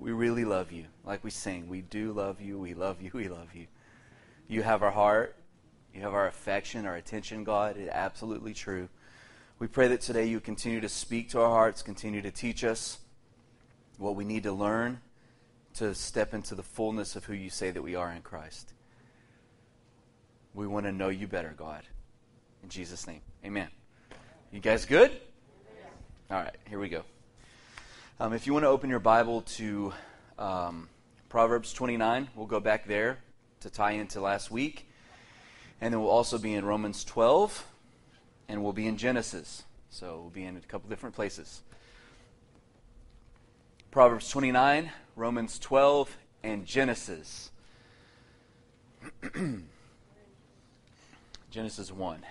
We really love you. Like we sing, we do love you, we love you, we love you. You have our heart, you have our affection, our attention, God. It's absolutely true. We pray that today you continue to speak to our hearts, continue to teach us what we need to learn to step into the fullness of who you say that we are in Christ. We want to know you better, God. In Jesus' name, amen. You guys good? All right, here we go. Um, if you want to open your Bible to um, Proverbs 29, we'll go back there to tie into last week. And then we'll also be in Romans 12 and we'll be in Genesis. So we'll be in a couple different places. Proverbs 29, Romans 12, and Genesis. Genesis 1.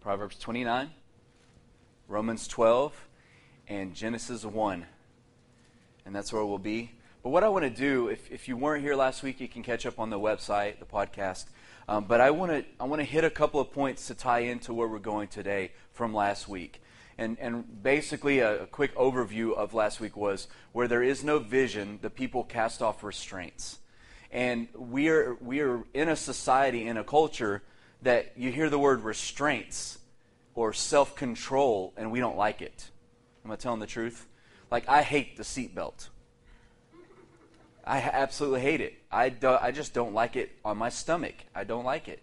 Proverbs 29, Romans 12, and Genesis 1. And that's where we'll be. But what I want to do, if, if you weren't here last week, you can catch up on the website, the podcast. Um, but I want to I want to hit a couple of points to tie into where we're going today from last week. And, and basically, a, a quick overview of last week was where there is no vision, the people cast off restraints. And we are, we are in a society, in a culture, that you hear the word restraints or self control, and we don't like it. Am I telling the truth? Like, I hate the seatbelt. I absolutely hate it. I, do, I just don't like it on my stomach. I don't like it.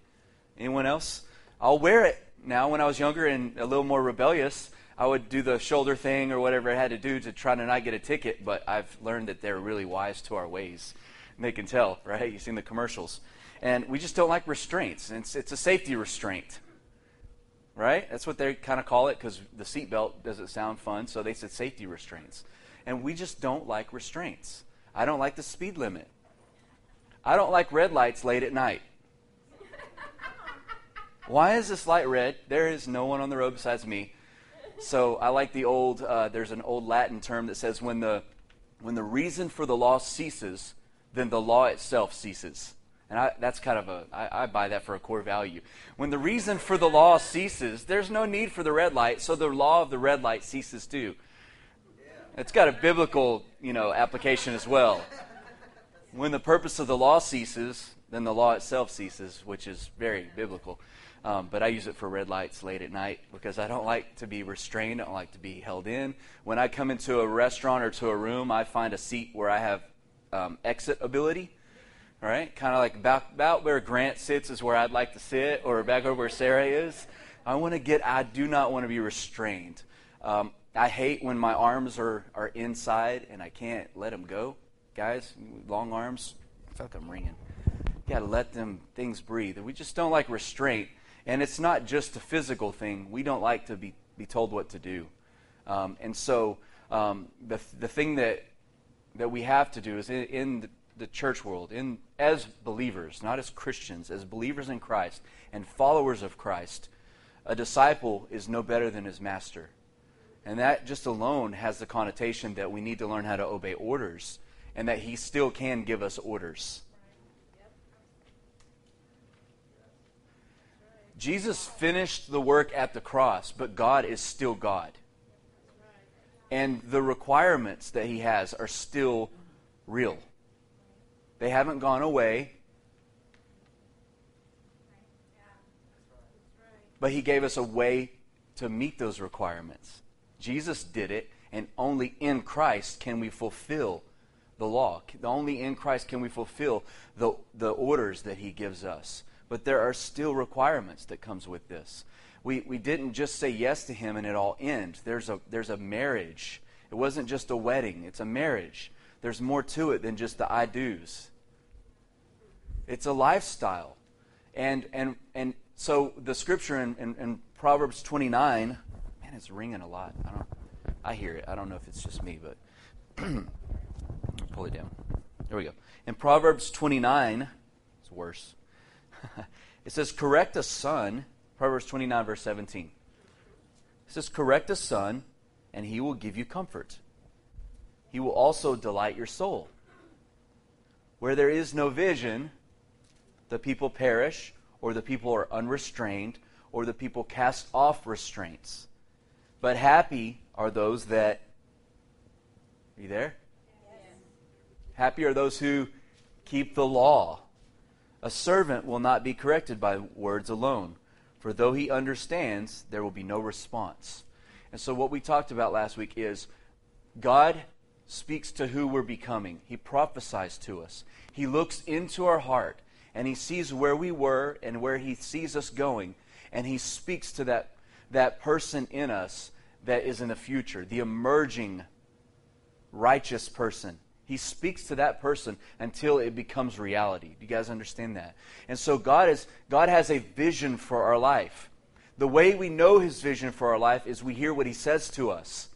Anyone else? I'll wear it now. When I was younger and a little more rebellious, I would do the shoulder thing or whatever I had to do to try to not get a ticket. But I've learned that they're really wise to our ways. And they can tell, right? You've seen the commercials. And we just don't like restraints. It's, it's a safety restraint, right? That's what they kind of call it because the seatbelt doesn't sound fun. So they said safety restraints. And we just don't like restraints. I don't like the speed limit. I don't like red lights late at night. Why is this light red? There is no one on the road besides me. So I like the old, uh, there's an old Latin term that says when the, when the reason for the law ceases, then the law itself ceases. And I, that's kind of a, I, I buy that for a core value. When the reason for the law ceases, there's no need for the red light, so the law of the red light ceases too. It's got a biblical, you know, application as well. When the purpose of the law ceases, then the law itself ceases, which is very biblical. Um, but I use it for red lights late at night because I don't like to be restrained. I don't like to be held in. When I come into a restaurant or to a room, I find a seat where I have um, exit ability. All right, kind of like about, about where Grant sits is where I'd like to sit, or back over where Sarah is. I want to get. I do not want to be restrained. Um, I hate when my arms are, are inside and I can't let them go. Guys, long arms, I like I'm ringing. You got to let them things breathe. We just don't like restraint. And it's not just a physical thing. We don't like to be, be told what to do. Um, and so um, the, the thing that, that we have to do is in, in the, church world, in, as believers, not as Christians, as believers in Christ and followers of Christ, a disciple is no better than his master. And that just alone has the connotation that we need to learn how to obey orders and that he still can give us orders. Jesus finished the work at the cross, but God is still God. And the requirements that he has are still real. They haven't gone away. But he gave us a way to meet those requirements. Jesus did it, and only in Christ can we fulfill the law. Only in Christ can we fulfill the, the orders that he gives us. But there are still requirements that comes with this. We, we didn't just say yes to him and it all ends. There's a, there's a marriage. It wasn't just a wedding, it's a marriage. There's more to it than just the I do's. It's a lifestyle. And, and, and so the scripture in, in, in Proverbs 29 Man, it's ringing a lot. I don't. I hear it. I don't know if it's just me, but pull it down. There we go. In Proverbs 29, it's worse. it says, "Correct a son." Proverbs 29, verse 17. It says, "Correct a son, and he will give you comfort. He will also delight your soul." Where there is no vision, the people perish, or the people are unrestrained, or the people cast off restraints. But happy are those that. Are you there? Happy are those who keep the law. A servant will not be corrected by words alone, for though he understands, there will be no response. And so, what we talked about last week is God speaks to who we're becoming, He prophesies to us, He looks into our heart, and He sees where we were and where He sees us going, and He speaks to that, that person in us that is in the future, the emerging righteous person. He speaks to that person until it becomes reality. Do you guys understand that? And so God is God has a vision for our life. The way we know his vision for our life is we hear what he says to us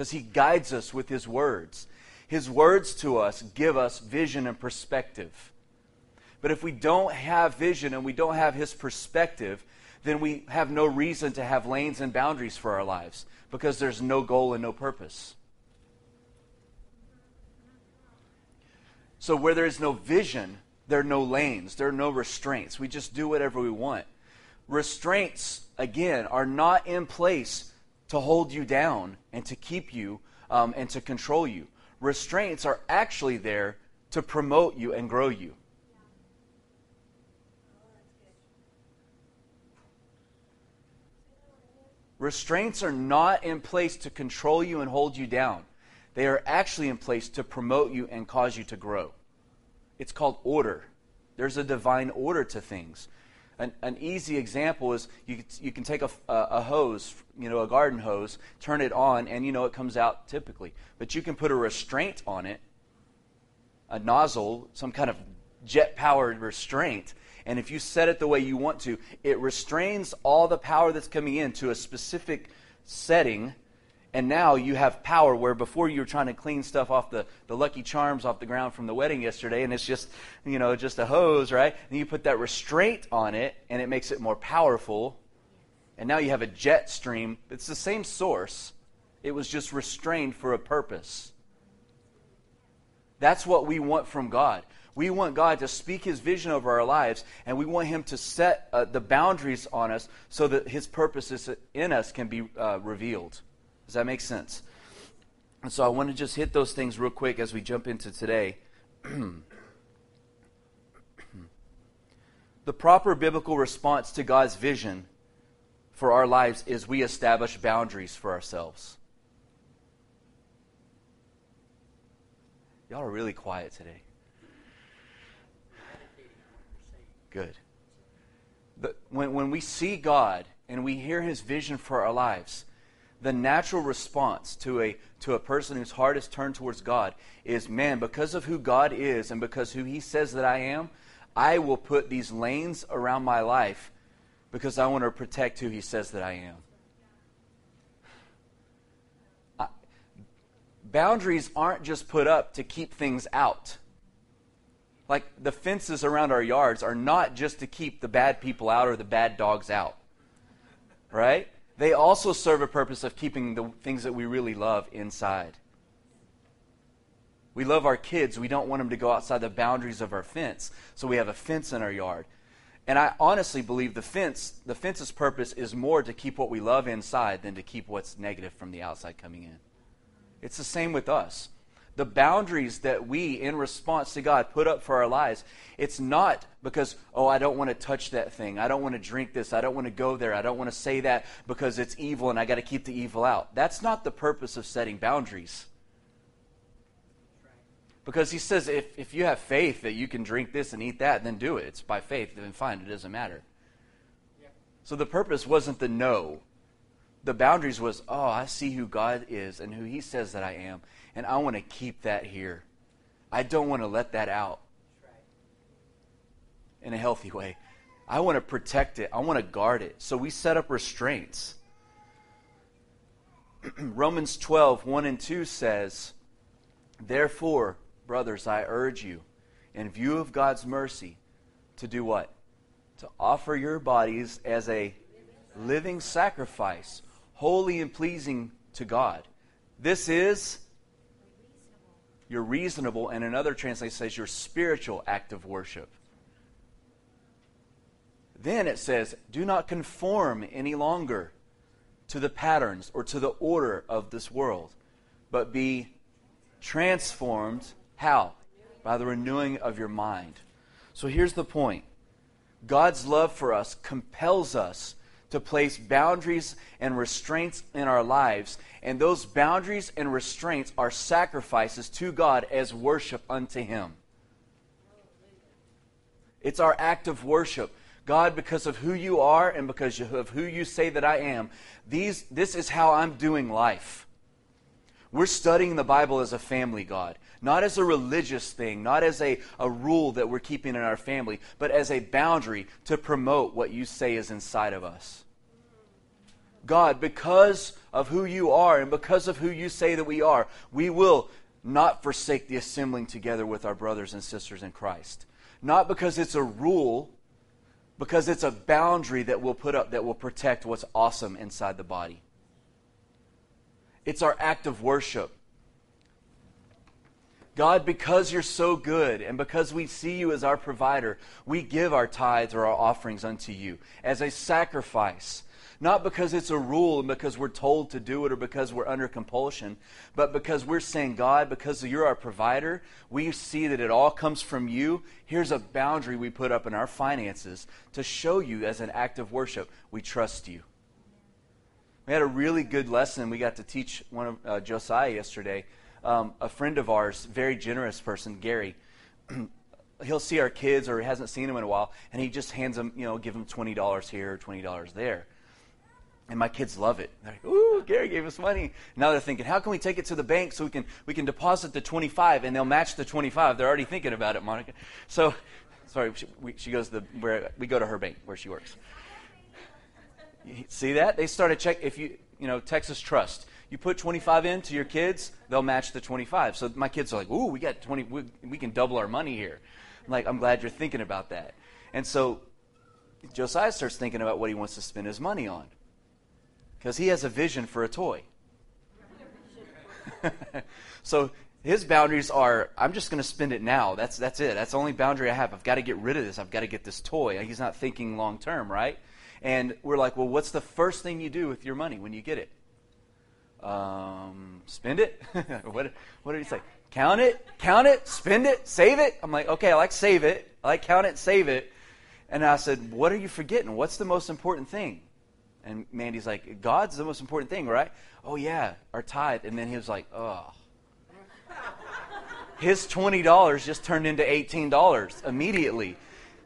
because he guides us with his words. His words to us give us vision and perspective. But if we don't have vision and we don't have his perspective, then we have no reason to have lanes and boundaries for our lives because there's no goal and no purpose. So where there is no vision, there are no lanes, there are no restraints. We just do whatever we want. Restraints, again, are not in place to hold you down and to keep you um, and to control you. Restraints are actually there to promote you and grow you. Restraints are not in place to control you and hold you down. They are actually in place to promote you and cause you to grow. It's called order. There's a divine order to things. An, an easy example is you, you can take a, a, hose, you know, a garden hose, turn it on, and you know it comes out typically. But you can put a restraint on it, a nozzle, some kind of jet powered restraint, and if you set it the way you want to, it restrains all the power that's coming in to a specific setting and now you have power where before you were trying to clean stuff off the, the lucky charms off the ground from the wedding yesterday and it's just you know just a hose right? And you put that restraint on it and it makes it more powerful. And now you have a jet stream. It's the same source. It was just restrained for a purpose. That's what we want from god. We want god to speak his vision over our lives and we want him to set uh, the boundaries on us so that his purposes in us can be uh, revealed does that make sense? And so I want to just hit those things real quick as we jump into today. the proper biblical response to God's vision for our lives is we establish boundaries for ourselves. Y'all are really quiet today. Good. But when, when we see God and we hear his vision for our lives, the natural response to a to a person whose heart is turned towards God is man because of who God is and because who he says that I am I will put these lanes around my life because I want to protect who he says that I am. I, boundaries aren't just put up to keep things out. Like the fences around our yards are not just to keep the bad people out or the bad dogs out. Right they also serve a purpose of keeping the things that we really love inside. We love our kids. We don't want them to go outside the boundaries of our fence. So we have a fence in our yard. And I honestly believe the fence, the fence's purpose is more to keep what we love inside than to keep what's negative from the outside coming in. It's the same with us the boundaries that we, in response to God, put up for our lives, it's not because, oh, I don't want to touch that thing. I don't want to drink this. I don't want to go there. I don't want to say that because it's evil and I got to keep the evil out. That's not the purpose of setting boundaries. Because he says if, if you have faith that you can drink this and eat that, then do it. It's by faith, then fine, it doesn't matter. So the purpose wasn't the no. The boundaries was, oh, I see who God is and who he says that I am and I want to keep that here. I don't want to let that out in a healthy way. I want to protect it, I want to guard it. So we set up restraints. Romans 12, 1 and 2 says, Therefore, brothers, I urge you, in view of God's mercy, to do what? To offer your bodies as a living sacrifice, holy and pleasing to God. This is your reasonable, and another translation says your spiritual act of worship. Then it says, do not conform any longer to the patterns or to the order of this world, but be transformed. How? By the renewing of your mind. So here's the point God's love for us compels us to place boundaries and restraints in our lives. And those boundaries and restraints are sacrifices to God as worship unto Him. It's our act of worship. God, because of who you are and because of who you say that I am, these, this is how I'm doing life. We're studying the Bible as a family, God. Not as a religious thing, not as a, a rule that we're keeping in our family, but as a boundary to promote what you say is inside of us. God, because of who you are and because of who you say that we are, we will not forsake the assembling together with our brothers and sisters in Christ. Not because it's a rule, because it's a boundary that we'll put up that will protect what's awesome inside the body. It's our act of worship. God, because you're so good and because we see you as our provider, we give our tithes or our offerings unto you as a sacrifice. Not because it's a rule and because we're told to do it or because we're under compulsion, but because we're saying, God, because you're our provider, we see that it all comes from you. Here's a boundary we put up in our finances to show you as an act of worship, we trust you. We had a really good lesson we got to teach one of uh, Josiah yesterday. Um, a friend of ours, very generous person, Gary. he'll see our kids or he hasn't seen them in a while, and he just hands them, you know, give them twenty dollars here, twenty dollars there. And my kids love it. They're like, "Ooh, Gary gave us money." Now they're thinking, "How can we take it to the bank so we can we can deposit the 25 and they'll match the 25?" They're already thinking about it, Monica. So, sorry, she, we, she goes to the where we go to her bank where she works. See that? They started check if you you know Texas Trust. You put 25 in to your kids, they'll match the 25. So my kids are like, "Ooh, we got 20. We, we can double our money here." I'm like, I'm glad you're thinking about that. And so Josiah starts thinking about what he wants to spend his money on because he has a vision for a toy. so his boundaries are I'm just going to spend it now. That's that's it. That's the only boundary I have. I've got to get rid of this. I've got to get this toy. He's not thinking long term, right? And we're like, well, what's the first thing you do with your money when you get it? Um, spend it? what, what did he say? Count it, count it, spend it, save it. I'm like, okay, I like save it. I like count it, save it. And I said, what are you forgetting? What's the most important thing? And Mandy's like, God's the most important thing, right? Oh, yeah, our tithe. And then he was like, oh. His $20 just turned into $18 immediately.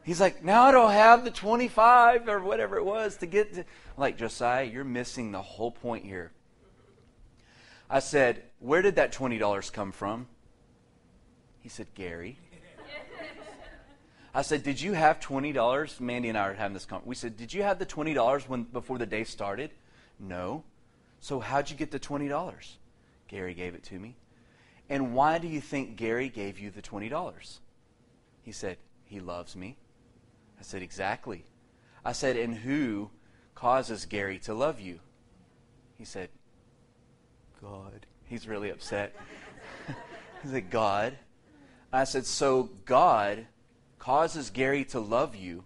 He's like, now I don't have the 25 or whatever it was to get to. I'm like, Josiah, you're missing the whole point here. I said, where did that $20 come from? He said, Gary. I said, did you have $20? Mandy and I are having this conversation. We said, did you have the $20 when, before the day started? No. So how'd you get the $20? Gary gave it to me. And why do you think Gary gave you the $20? He said, he loves me. I said, Exactly. I said, And who causes Gary to love you? He said, God. He's really upset. He said, God. I said, So God causes Gary to love you,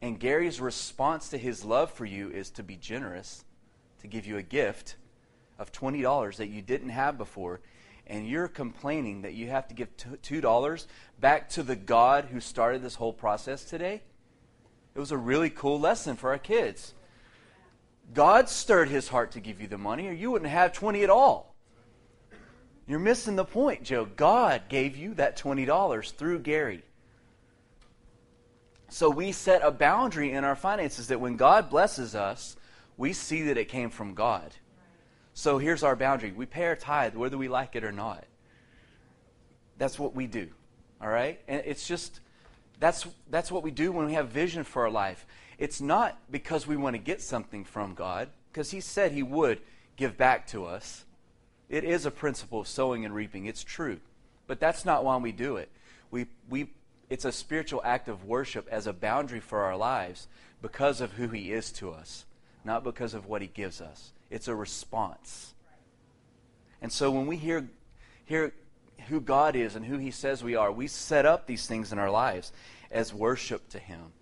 and Gary's response to his love for you is to be generous, to give you a gift of $20 that you didn't have before, and you're complaining that you have to give $2 back to the God who started this whole process today, it was a really cool lesson for our kids. God stirred his heart to give you the money, or you wouldn't have 20 at all. You're missing the point, Joe. God gave you that $20 through Gary. So we set a boundary in our finances that when God blesses us, we see that it came from God. So here's our boundary. We pay our tithe whether we like it or not. That's what we do. All right? And it's just, that's, that's what we do when we have vision for our life. It's not because we want to get something from God, because He said He would give back to us. It is a principle of sowing and reaping. It's true. But that's not why we do it. We, we, it's a spiritual act of worship as a boundary for our lives because of who He is to us, not because of what He gives us. It's a response. And so when we hear, hear who God is and who He says we are, we set up these things in our lives as worship to Him.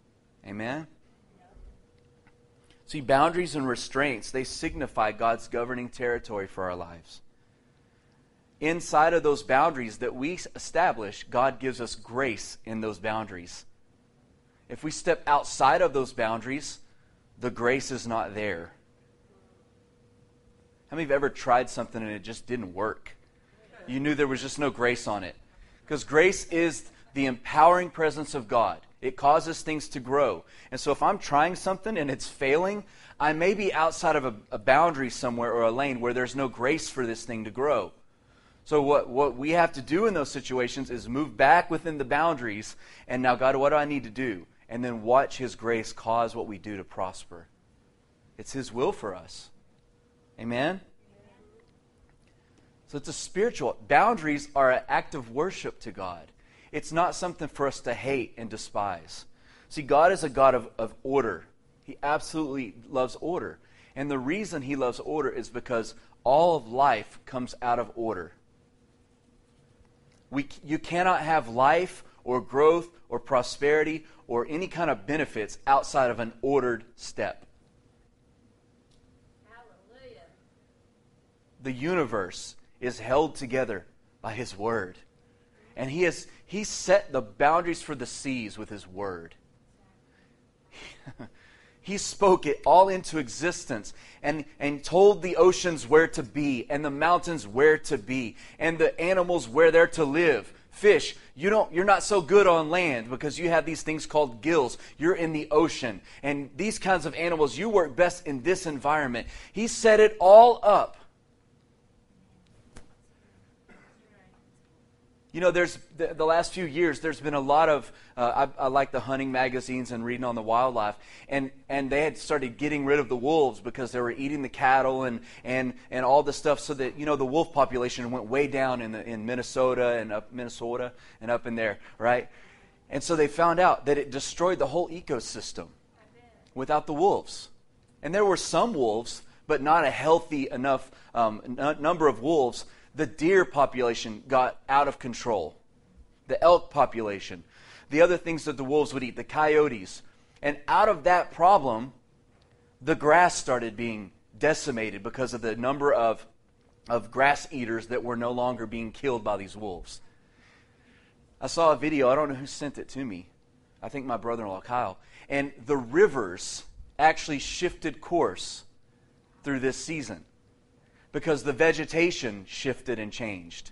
Amen? See, boundaries and restraints, they signify God's governing territory for our lives. inside of those boundaries that we establish, God gives us grace in those boundaries. If we step outside of those boundaries, the grace is not there. How many have ever tried something and it just didn't work? You knew there was just no grace on it. Because grace is the empowering presence of God. It causes things to grow. And so if I'm trying something and it's failing, I may be outside of a, a boundary somewhere or a lane where there's no grace for this thing to grow. So what, what we have to do in those situations is move back within the boundaries and now God, what do I need to do? And then watch his grace cause what we do to prosper. It's his will for us. Amen? So it's a spiritual. Boundaries are an act of worship to God. It's not something for us to hate and despise. See, God is a God of, of order. He absolutely loves order. And the reason he loves order is because all of life comes out of order. We, you cannot have life or growth or prosperity or any kind of benefits outside of an ordered step. Hallelujah. The universe is held together by his word. And he has he set the boundaries for the seas with his word. he spoke it all into existence and, and told the oceans where to be and the mountains where to be and the animals where they're to live fish you don't you're not so good on land because you have these things called gills you're in the ocean and these kinds of animals you work best in this environment he set it all up You know, there's the, the, last few years, there's been a lot of, uh, I, I, like the hunting magazines and reading on the wildlife, and, and they had started getting rid of the wolves because they were eating the cattle and, and, and all the stuff so that, you know, the wolf population went way down in, the, in Minnesota and up Minnesota and up in there, right? And so they found out that it destroyed the whole ecosystem without the wolves. And there were some wolves, but not a healthy enough um, n- number of wolves the deer population got out of control, the elk population, the other things that the wolves would eat, the coyotes. And out of that problem, the grass started being decimated because of the number of, of grass eaters that were no longer being killed by these wolves. I saw a video, I don't know who sent it to me. I think my brother in law, Kyle. And the rivers actually shifted course through this season because the vegetation shifted and changed.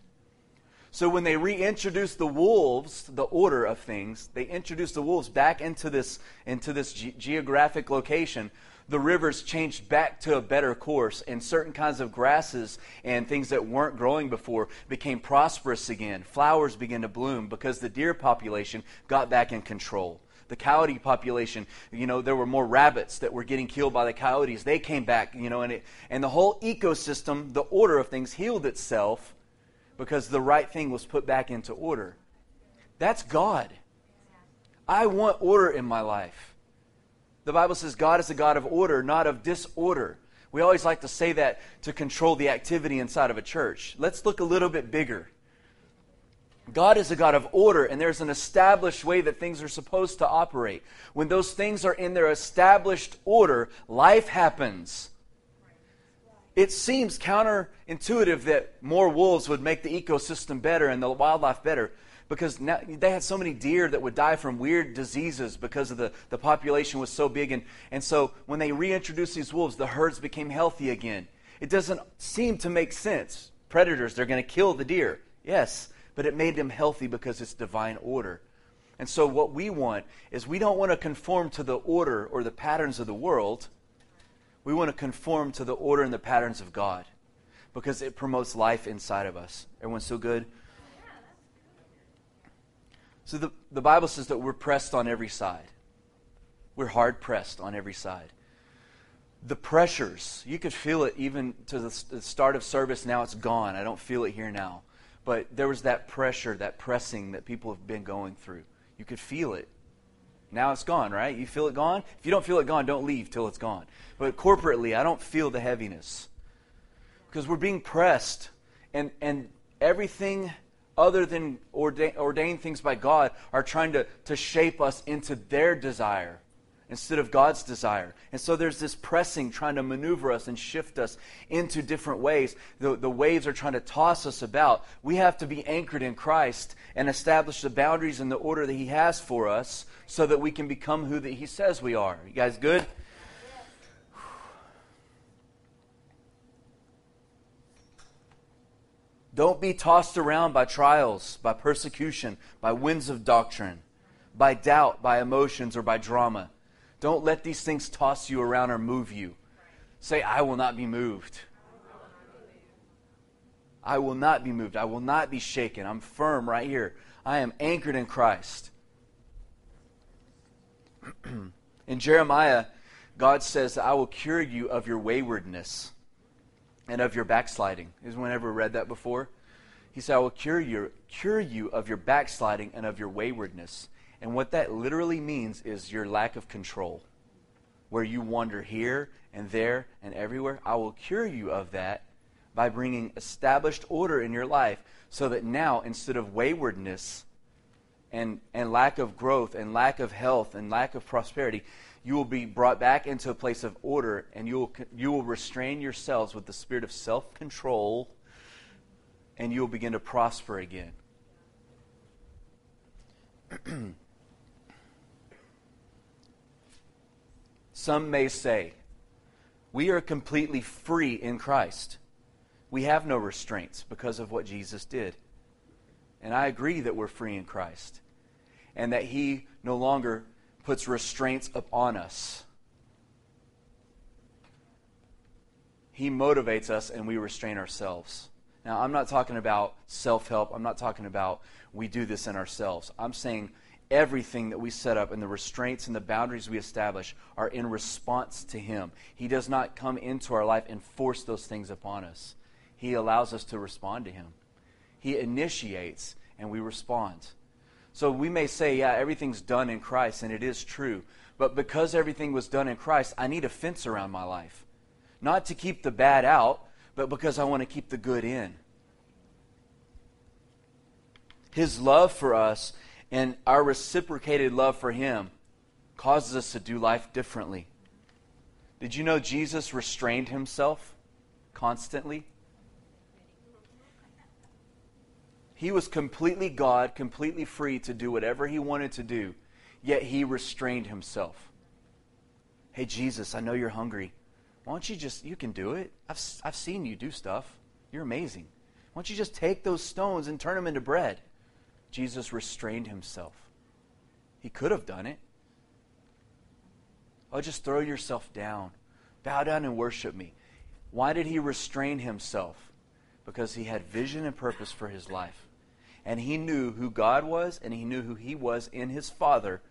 So when they reintroduced the wolves, the order of things, they introduced the wolves back into this into this ge- geographic location. The rivers changed back to a better course, and certain kinds of grasses and things that weren't growing before became prosperous again. Flowers began to bloom because the deer population got back in control the coyote population. You know, there were more rabbits that were getting killed by the coyotes. They came back, you know, and, it, and the whole ecosystem, the order of things, healed itself because the right thing was put back into order. That's God. I want order in my life. The Bible says God is a God of order, not of disorder. We always like to say that to control the activity inside of a church. Let's look a little bit bigger. God is a God of order, and there's an established way that things are supposed to operate. When those things are in their established order, life happens. It seems counterintuitive that more wolves would make the ecosystem better and the wildlife better because now, they had so many deer that would die from weird diseases because of the, the population was so big. And, and so when they reintroduced these wolves, the herds became healthy again. It doesn't seem to make sense. Predators, they're going to kill the deer. Yes, but it made them healthy because it's divine order. And so, what we want is we don't want to conform to the order or the patterns of the world. We want to conform to the order and the patterns of God because it promotes life inside of us. Everyone so good? So, the, the Bible says that we're pressed on every side. We're hard pressed on every side. The pressures, you could feel it even to the start of service. Now it's gone. I don't feel it here now. But there was that pressure, that pressing that people have been going through. You could feel it. Now it's gone, right? You feel it gone? If you don't feel it gone, don't leave till it's gone. But corporately, I don't feel the heaviness. Because we're being pressed, and, and everything other than ordain, ordained things by God are trying to, to shape us into their desire. Instead of God's desire. And so there's this pressing trying to maneuver us and shift us into different ways. The, the waves are trying to toss us about. We have to be anchored in Christ and establish the boundaries and the order that He has for us so that we can become who that He says we are. You guys good? Don't be tossed around by trials, by persecution, by winds of doctrine, by doubt, by emotions, or by drama. Don't let these things toss you around or move you. Say, I will not be moved. I will not be moved. I will not be shaken. I'm firm right here. I am anchored in Christ. in Jeremiah, God says, I will cure you of your waywardness and of your backsliding. Has anyone ever read that before? He said, I will cure you, cure you of your backsliding and of your waywardness. And what that literally means is your lack of control. Where you wander here and there and everywhere, I will cure you of that by bringing established order in your life so that now, instead of waywardness and, and lack of growth and lack of health and lack of prosperity, you will be brought back into a place of order and you will, you will restrain yourselves with the spirit of self control and you will begin to prosper again. Some may say, we are completely free in Christ. We have no restraints because of what Jesus did. And I agree that we're free in Christ and that He no longer puts restraints upon us. He motivates us and we restrain ourselves. Now, I'm not talking about self help. I'm not talking about we do this in ourselves. I'm saying everything that we set up and the restraints and the boundaries we establish are in response to Him. He does not come into our life and force those things upon us, He allows us to respond to Him. He initiates and we respond. So we may say, yeah, everything's done in Christ, and it is true. But because everything was done in Christ, I need a fence around my life. Not to keep the bad out, but because I want to keep the good in. His love for us and our reciprocated love for Him causes us to do life differently. Did you know Jesus restrained Himself constantly? He was completely God, completely free to do whatever he wanted to do, yet he restrained himself. Hey, Jesus, I know you're hungry. Why don't you just, you can do it. I've, I've seen you do stuff. You're amazing. Why don't you just take those stones and turn them into bread? Jesus restrained himself. He could have done it. Oh, just throw yourself down. Bow down and worship me. Why did he restrain himself? Because he had vision and purpose for his life. And he knew who God was and he knew who he was in his Father.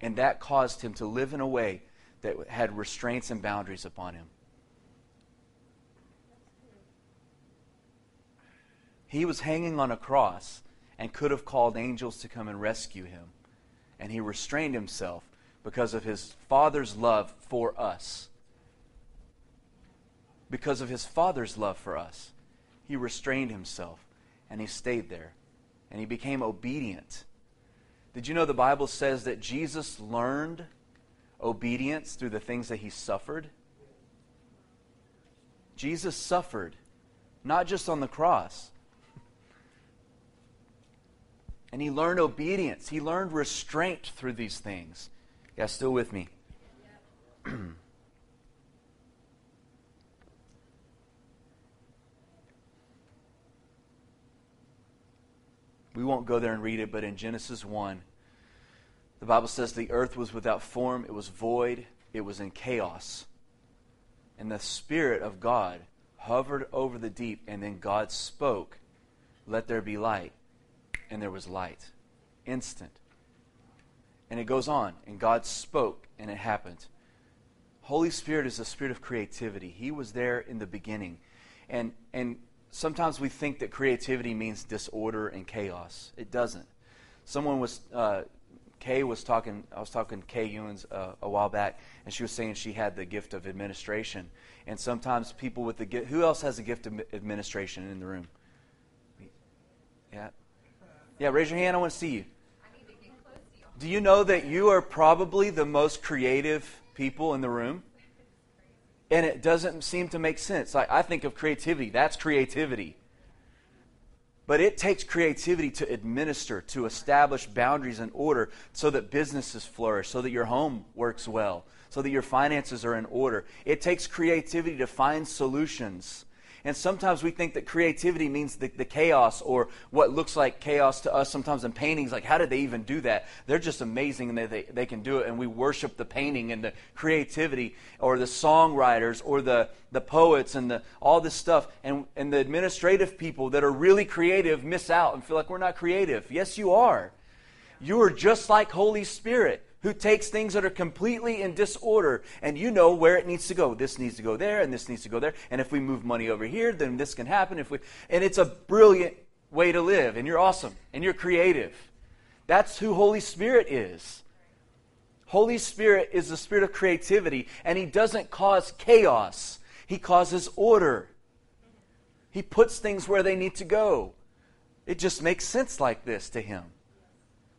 And that caused him to live in a way that had restraints and boundaries upon him. He was hanging on a cross and could have called angels to come and rescue him. And he restrained himself because of his Father's love for us. Because of his Father's love for us, he restrained himself and he stayed there and he became obedient. Did you know the Bible says that Jesus learned obedience through the things that he suffered? Jesus suffered, not just on the cross. And he learned obedience. He learned restraint through these things. Yeah, still with me? We won't go there and read it, but in Genesis 1, the Bible says the earth was without form, it was void, it was in chaos. And the Spirit of God hovered over the deep, and then God spoke, Let there be light. And there was light. Instant. And it goes on, and God spoke, and it happened. Holy Spirit is a spirit of creativity. He was there in the beginning. And, and sometimes we think that creativity means disorder and chaos. It doesn't. Someone was, uh, Kay was talking, I was talking to Kay Ewens uh, a while back, and she was saying she had the gift of administration. And sometimes people with the gift, who else has the gift of administration in the room? Yeah. Yeah, raise your hand. I want to see you. Do you know that you are probably the most creative people in the room? And it doesn't seem to make sense. I think of creativity, that's creativity. But it takes creativity to administer, to establish boundaries and order so that businesses flourish, so that your home works well, so that your finances are in order. It takes creativity to find solutions and sometimes we think that creativity means the, the, chaos or what looks like chaos to us sometimes in paintings. Like, how did they even do that? They're just amazing and they, they, they can do it. And we worship the painting and the creativity or the songwriters or the, the poets and the, all this stuff. And, and the administrative people that are really creative miss out and feel like we're not creative. Yes, you are. You are just like Holy Spirit who takes things that are completely in disorder and you know where it needs to go. This needs to go there and this needs to go there. And if we move money over here, then this can happen. If we and it's a brilliant way to live and you're awesome and you're creative. That's who Holy Spirit is. Holy Spirit is the spirit of creativity and he doesn't cause chaos. He causes order. He puts things where they need to go. It just makes sense like this to him.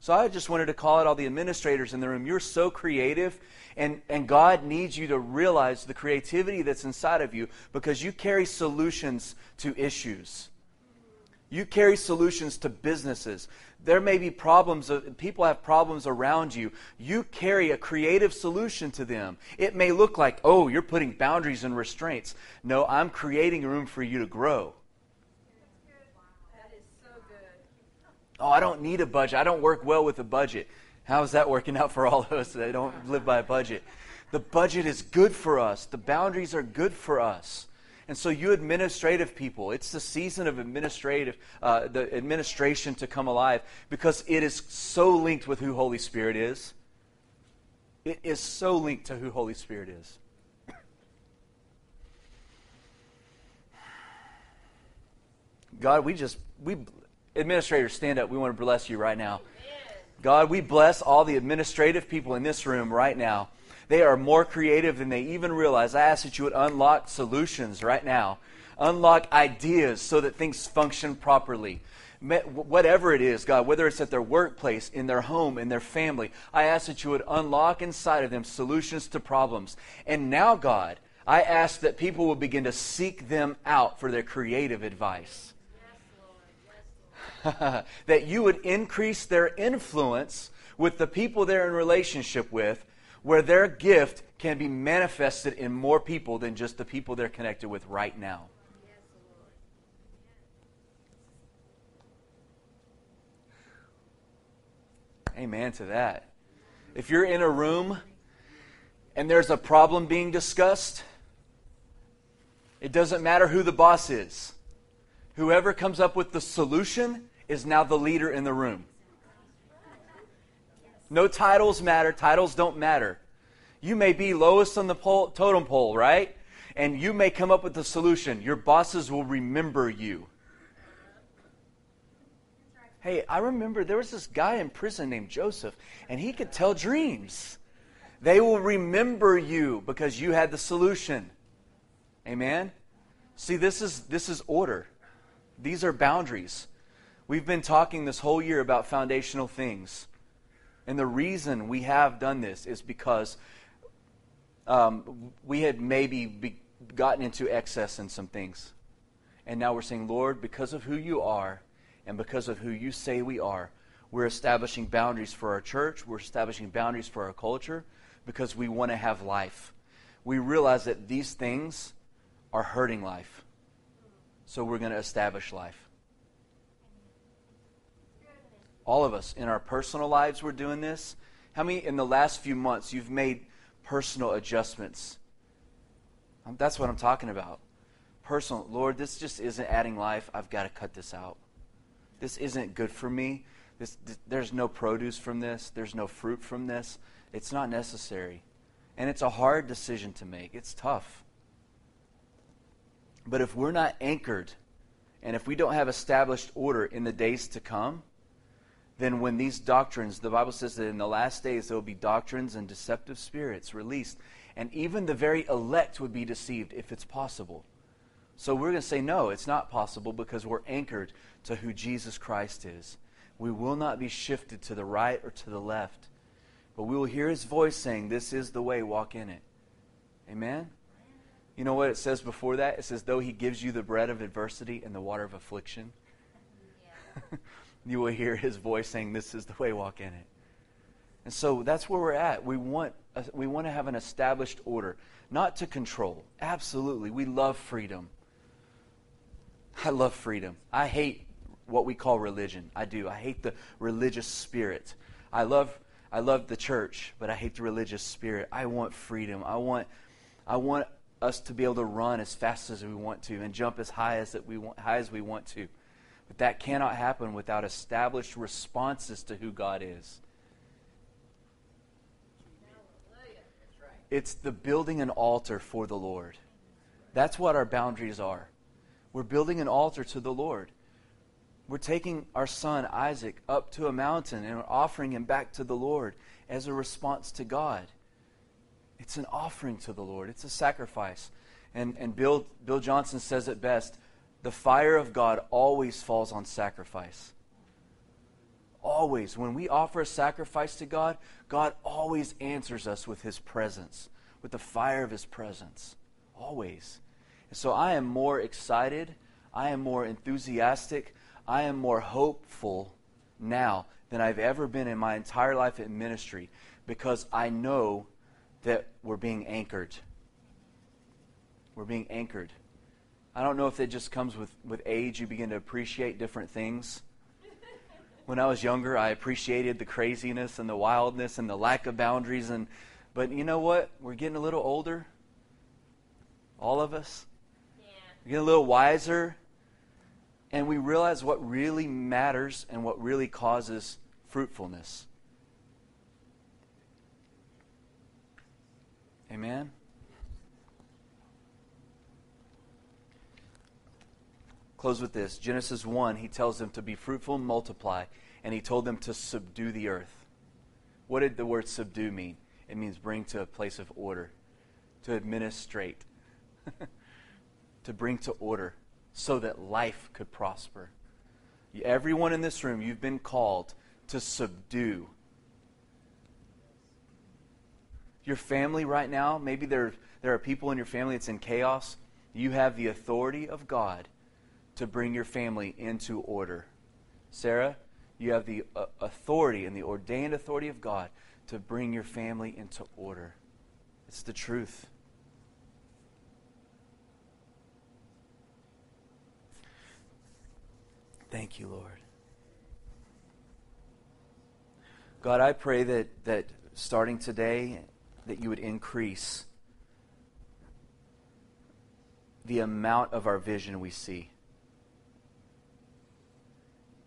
So I just wanted to call out all the administrators in the room. You're so creative, and, and God needs you to realize the creativity that's inside of you because you carry solutions to issues. You carry solutions to businesses. There may be problems, uh, people have problems around you. You carry a creative solution to them. It may look like, oh, you're putting boundaries and restraints. No, I'm creating room for you to grow. Oh, I don't need a budget. I don't work well with a budget. How is that working out for all of us that don't live by a budget? The budget is good for us. The boundaries are good for us. And so, you administrative people, it's the season of administrative, uh, the administration to come alive because it is so linked with who Holy Spirit is. It is so linked to who Holy Spirit is. God, we just we Administrators, stand up. We want to bless you right now. God, we bless all the administrative people in this room right now. They are more creative than they even realize. I ask that you would unlock solutions right now, unlock ideas so that things function properly. Whatever it is, God, whether it's at their workplace, in their home, in their family, I ask that you would unlock inside of them solutions to problems. And now, God, I ask that people will begin to seek them out for their creative advice. that you would increase their influence with the people they're in relationship with, where their gift can be manifested in more people than just the people they're connected with right now. Amen to that. If you're in a room and there's a problem being discussed, it doesn't matter who the boss is. Whoever comes up with the solution is now the leader in the room. No titles matter. Titles don't matter. You may be lowest on the pole, totem pole, right? And you may come up with the solution. Your bosses will remember you. Hey, I remember there was this guy in prison named Joseph, and he could tell dreams. They will remember you because you had the solution. Amen? See, this is, this is order. These are boundaries. We've been talking this whole year about foundational things. And the reason we have done this is because um, we had maybe be, gotten into excess in some things. And now we're saying, Lord, because of who you are and because of who you say we are, we're establishing boundaries for our church, we're establishing boundaries for our culture because we want to have life. We realize that these things are hurting life. So we're going to establish life. All of us in our personal lives, we're doing this. How many in the last few months you've made personal adjustments? Um, that's what I'm talking about. Personal. Lord, this just isn't adding life. I've got to cut this out. This isn't good for me. This, th- there's no produce from this. There's no fruit from this. It's not necessary. And it's a hard decision to make. It's tough. But if we're not anchored and if we don't have established order in the days to come, then when these doctrines, the Bible says that in the last days there will be doctrines and deceptive spirits released, and even the very elect would be deceived if it's possible. So we're going to say, no, it's not possible because we're anchored to who Jesus Christ is. We will not be shifted to the right or to the left, but we will hear his voice saying, This is the way, walk in it. Amen? You know what it says before that? It says, Though he gives you the bread of adversity and the water of affliction, yeah. you will hear his voice saying, This is the way, walk in it. And so that's where we're at. We want, uh, we want to have an established order, not to control. Absolutely. We love freedom. I love freedom. I hate what we call religion. I do. I hate the religious spirit. I love I love the church, but I hate the religious spirit. I want freedom. I want I want us to be able to run as fast as we want to and jump as high as that we want, high as we want to. But that cannot happen without established responses to who God is. It's the building an altar for the Lord. That's what our boundaries are. We're building an altar to the Lord. We're taking our son Isaac up to a mountain and we're offering him back to the Lord as a response to God. It's an offering to the Lord, it's a sacrifice. And, and Bill, Bill Johnson says it best the fire of God always falls on sacrifice. Always. When we offer a sacrifice to God, God always answers us with his presence, with the fire of his presence. Always. And so I am more excited, I am more enthusiastic, I am more hopeful now than I've ever been in my entire life in ministry because I know that we're being anchored. We're being anchored. I don't know if it just comes with, with age, you begin to appreciate different things. When I was younger, I appreciated the craziness and the wildness and the lack of boundaries. And, but you know what? We're getting a little older. All of us. Yeah. We're getting a little wiser and we realize what really matters and what really causes fruitfulness. Amen? Close with this. Genesis 1, he tells them to be fruitful and multiply, and he told them to subdue the earth. What did the word subdue mean? It means bring to a place of order, to administrate, to bring to order so that life could prosper. Everyone in this room, you've been called to subdue. Your family right now, maybe there, there are people in your family that's in chaos. You have the authority of God to bring your family into order. Sarah, you have the uh, authority and the ordained authority of God to bring your family into order. It's the truth. Thank you, Lord. God, I pray that, that starting today, that you would increase the amount of our vision we see.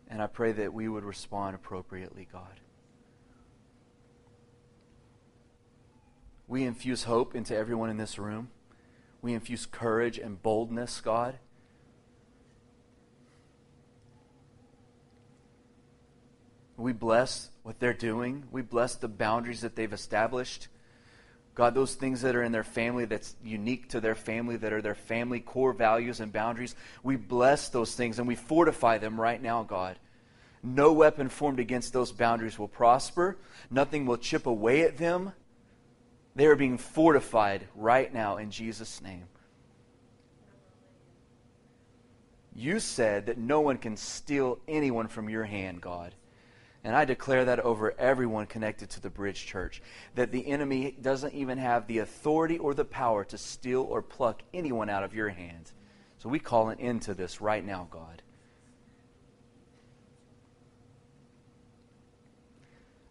And I pray that we would respond appropriately, God. We infuse hope into everyone in this room. We infuse courage and boldness, God. We bless what they're doing. We bless the boundaries that they've established. God, those things that are in their family that's unique to their family, that are their family core values and boundaries, we bless those things and we fortify them right now, God. No weapon formed against those boundaries will prosper, nothing will chip away at them. They are being fortified right now in Jesus' name. You said that no one can steal anyone from your hand, God. And I declare that over everyone connected to the Bridge Church, that the enemy doesn't even have the authority or the power to steal or pluck anyone out of your hands. So we call an end to this right now, God.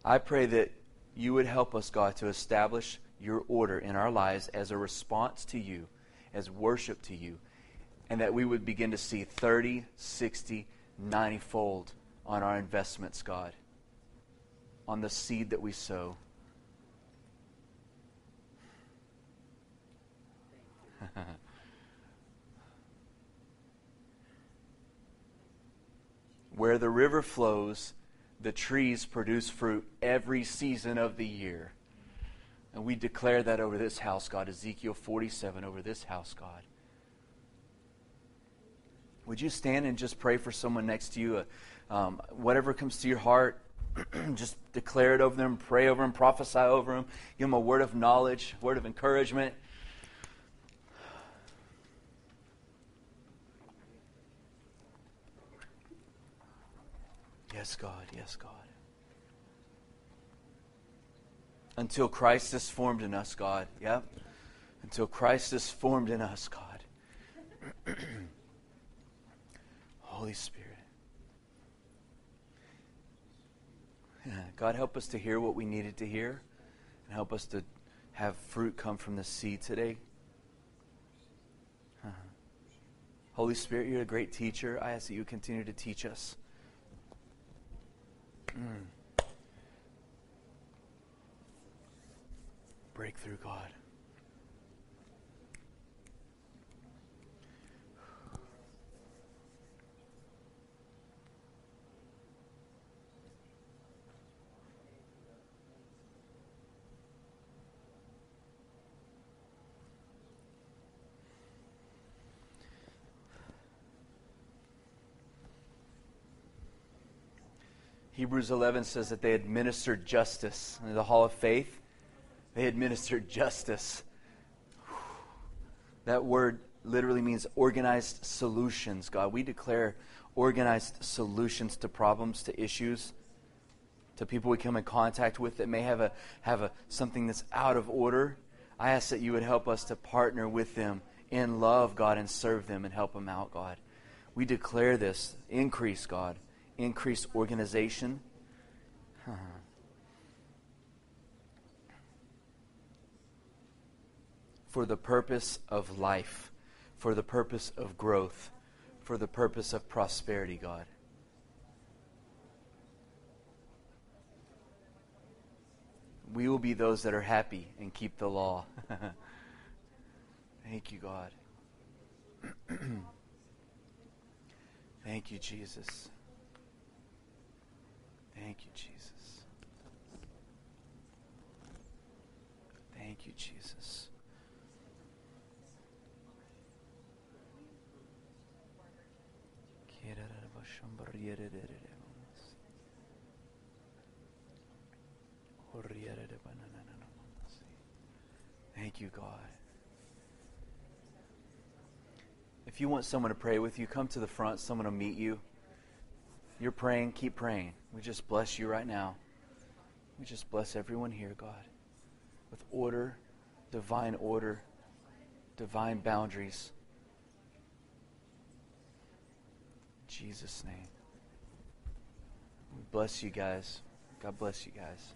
I pray that you would help us, God, to establish your order in our lives as a response to you, as worship to you, and that we would begin to see 30, 60, 90 fold on our investments, God on the seed that we sow. Where the river flows, the trees produce fruit every season of the year. And we declare that over this house, God. Ezekiel 47 over this house, God. Would you stand and just pray for someone next to you? Um, whatever comes to your heart, just declare it over them, pray over them, prophesy over them, give them a word of knowledge, word of encouragement. Yes, God, yes, God. Until Christ is formed in us, God. Yep. Until Christ is formed in us, God. Holy Spirit. God, help us to hear what we needed to hear and help us to have fruit come from the seed today. Holy Spirit, you're a great teacher. I ask that you continue to teach us. Mm. Breakthrough, God. Hebrews 11 says that they administered justice. In the hall of faith, they administered justice. That word literally means organized solutions, God. We declare organized solutions to problems, to issues, to people we come in contact with that may have a have a something that's out of order. I ask that you would help us to partner with them in love, God, and serve them and help them out, God. We declare this increase, God increase organization. For the purpose of life, for the purpose of growth, for the purpose of prosperity, God. We will be those that are happy and keep the law. Thank you, God. Thank you, Jesus. Thank you, Jesus. Thank you, Jesus. Thank you, God. If you want someone to pray with you, come to the front. Someone will meet you. You're praying, keep praying. We just bless you right now. We just bless everyone here, God, with order, divine order, divine boundaries. Jesus' name. We bless you guys. God bless you guys.